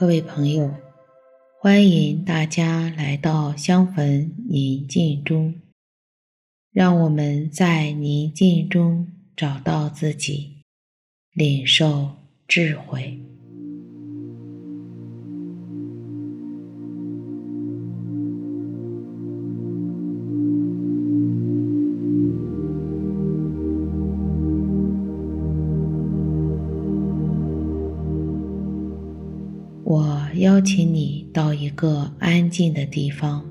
各位朋友，欢迎大家来到香焚宁静中，让我们在宁静中找到自己，领受智慧。邀请你到一个安静的地方，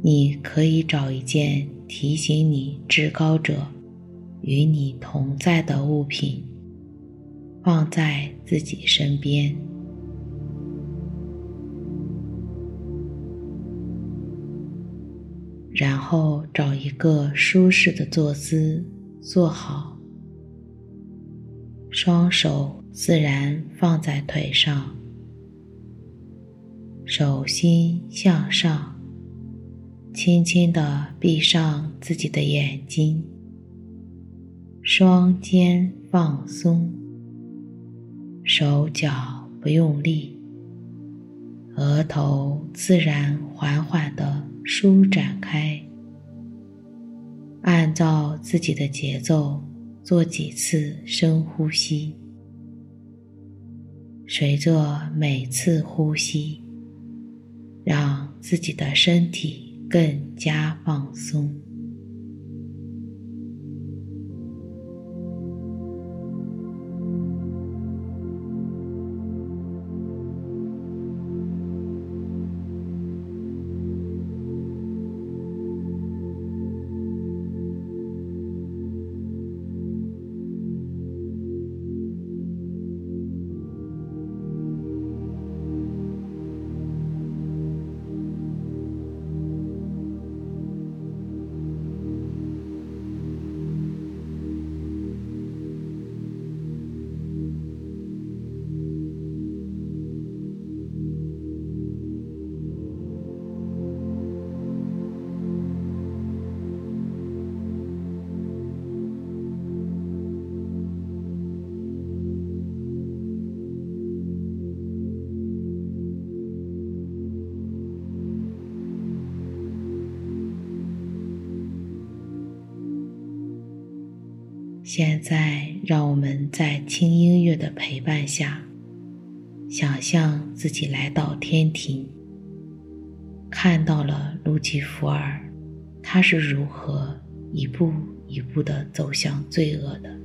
你可以找一件提醒你至高者与你同在的物品，放在自己身边，然后找一个舒适的坐姿坐好，双手自然放在腿上。手心向上，轻轻地闭上自己的眼睛，双肩放松，手脚不用力，额头自然缓缓地舒展开。按照自己的节奏做几次深呼吸，随着每次呼吸，让自己的身体更加放松。现在，让我们在轻音乐的陪伴下，想象自己来到天庭，看到了卢吉福尔，他是如何一步一步的走向罪恶的。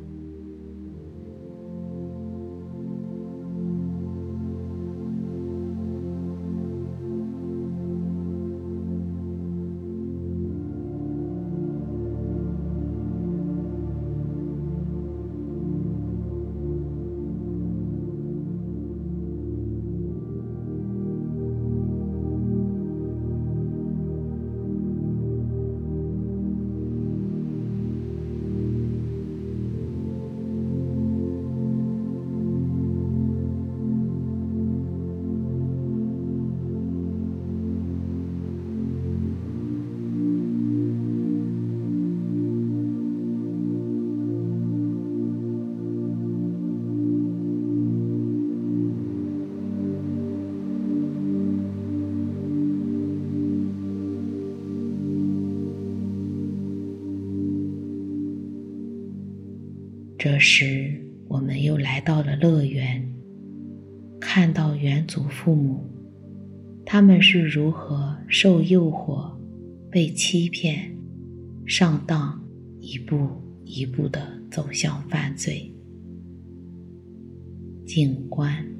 这时，我们又来到了乐园，看到远祖父母，他们是如何受诱惑、被欺骗、上当，一步一步的走向犯罪。静观。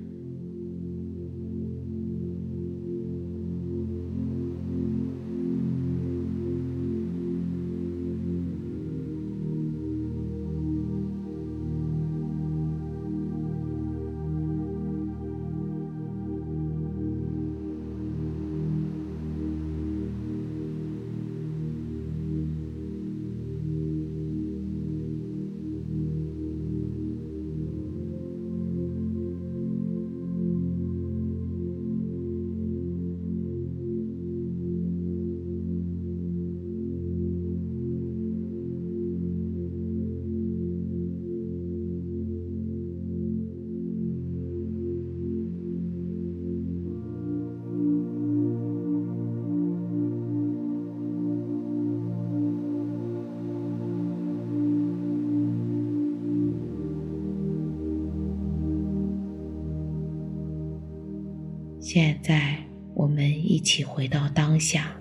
现在，我们一起回到当下，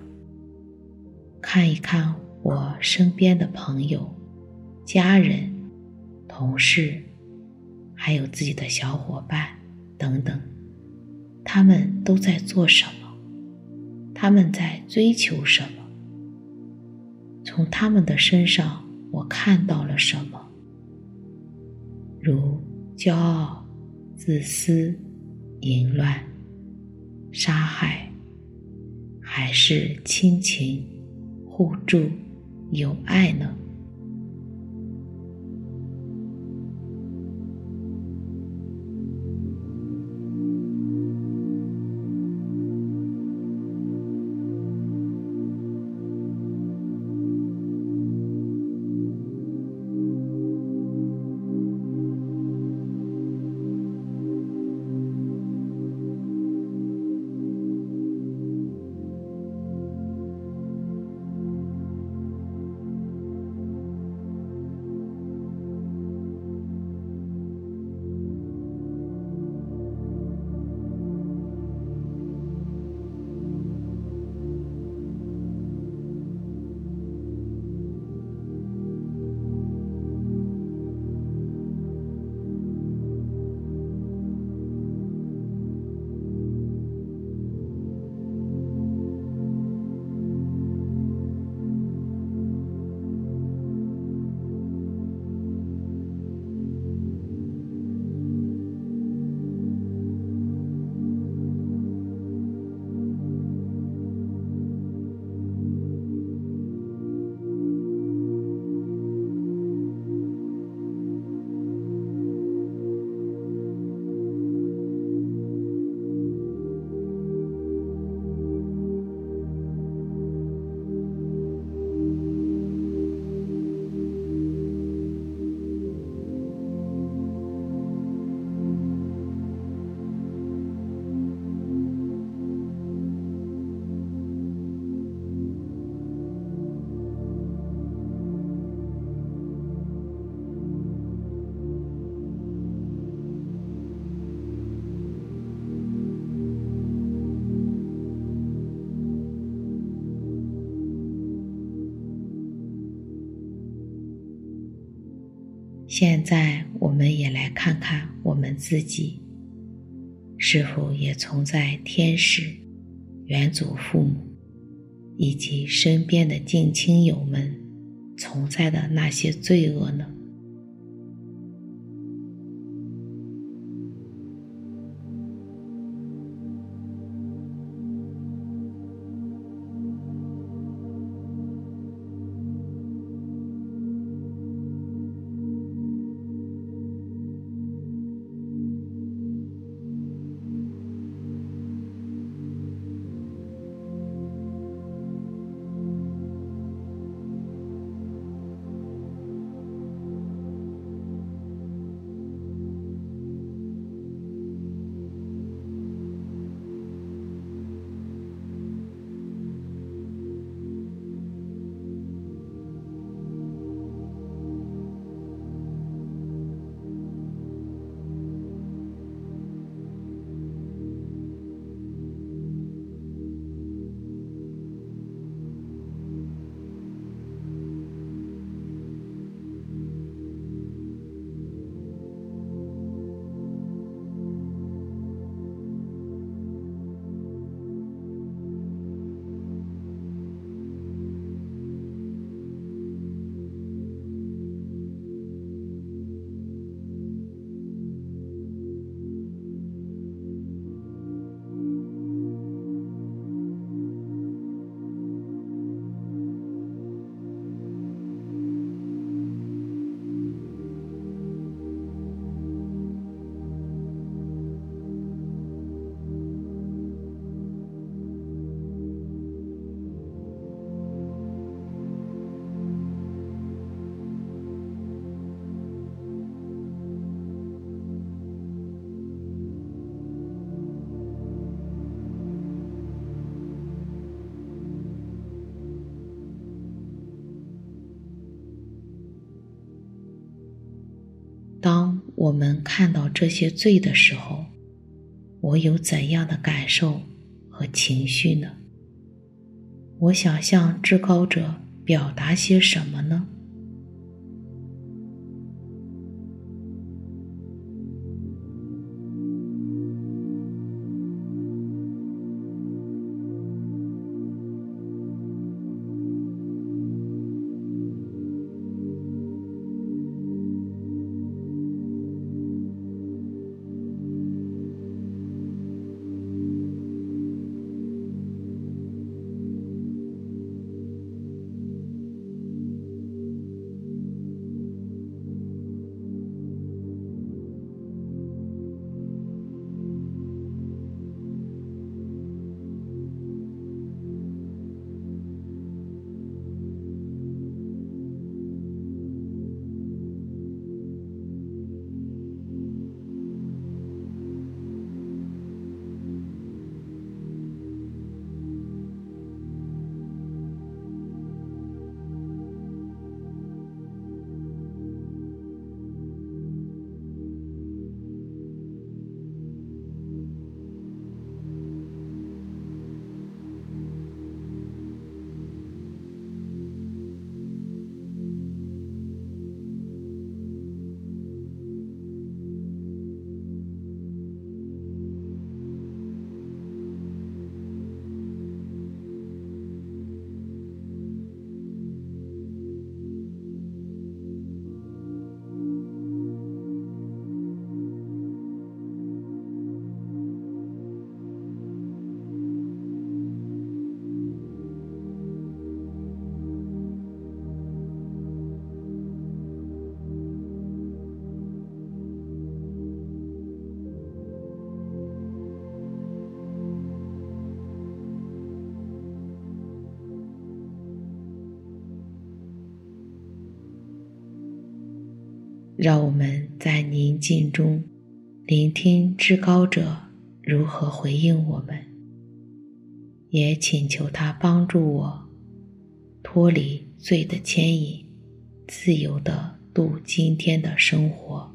看一看我身边的朋友、家人、同事，还有自己的小伙伴等等，他们都在做什么？他们在追求什么？从他们的身上，我看到了什么？如骄傲、自私、淫乱、杀害，还是亲情、互助、友爱呢？现在，我们也来看看我们自己，是否也存在天使、远祖父母以及身边的近亲友们存在的那些罪恶呢？我们看到这些罪的时候，我有怎样的感受和情绪呢？我想向至高者表达些什么呢？让我们在宁静中聆听至高者如何回应我们，也请求他帮助我脱离罪的牵引，自由的度今天的生活。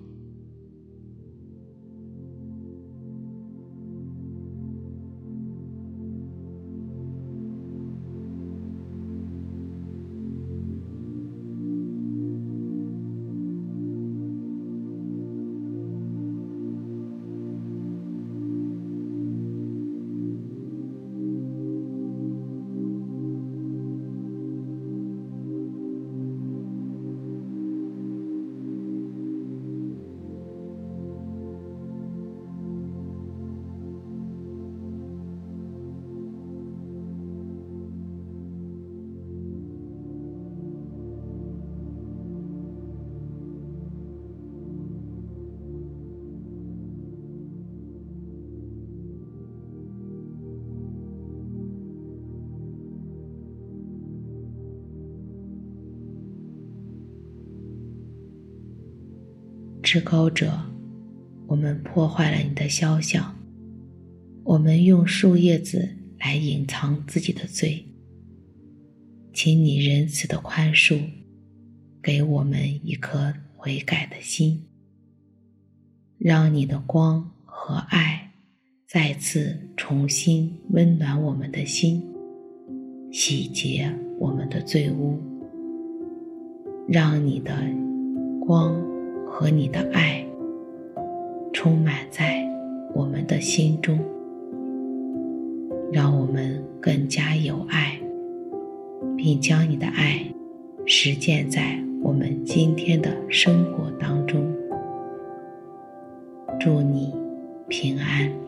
至高者，我们破坏了你的肖像，我们用树叶子来隐藏自己的罪。请你仁慈的宽恕，给我们一颗悔改的心，让你的光和爱再次重新温暖我们的心，洗洁我们的罪污，让你的光。和你的爱充满在我们的心中，让我们更加有爱，并将你的爱实践在我们今天的生活当中。祝你平安。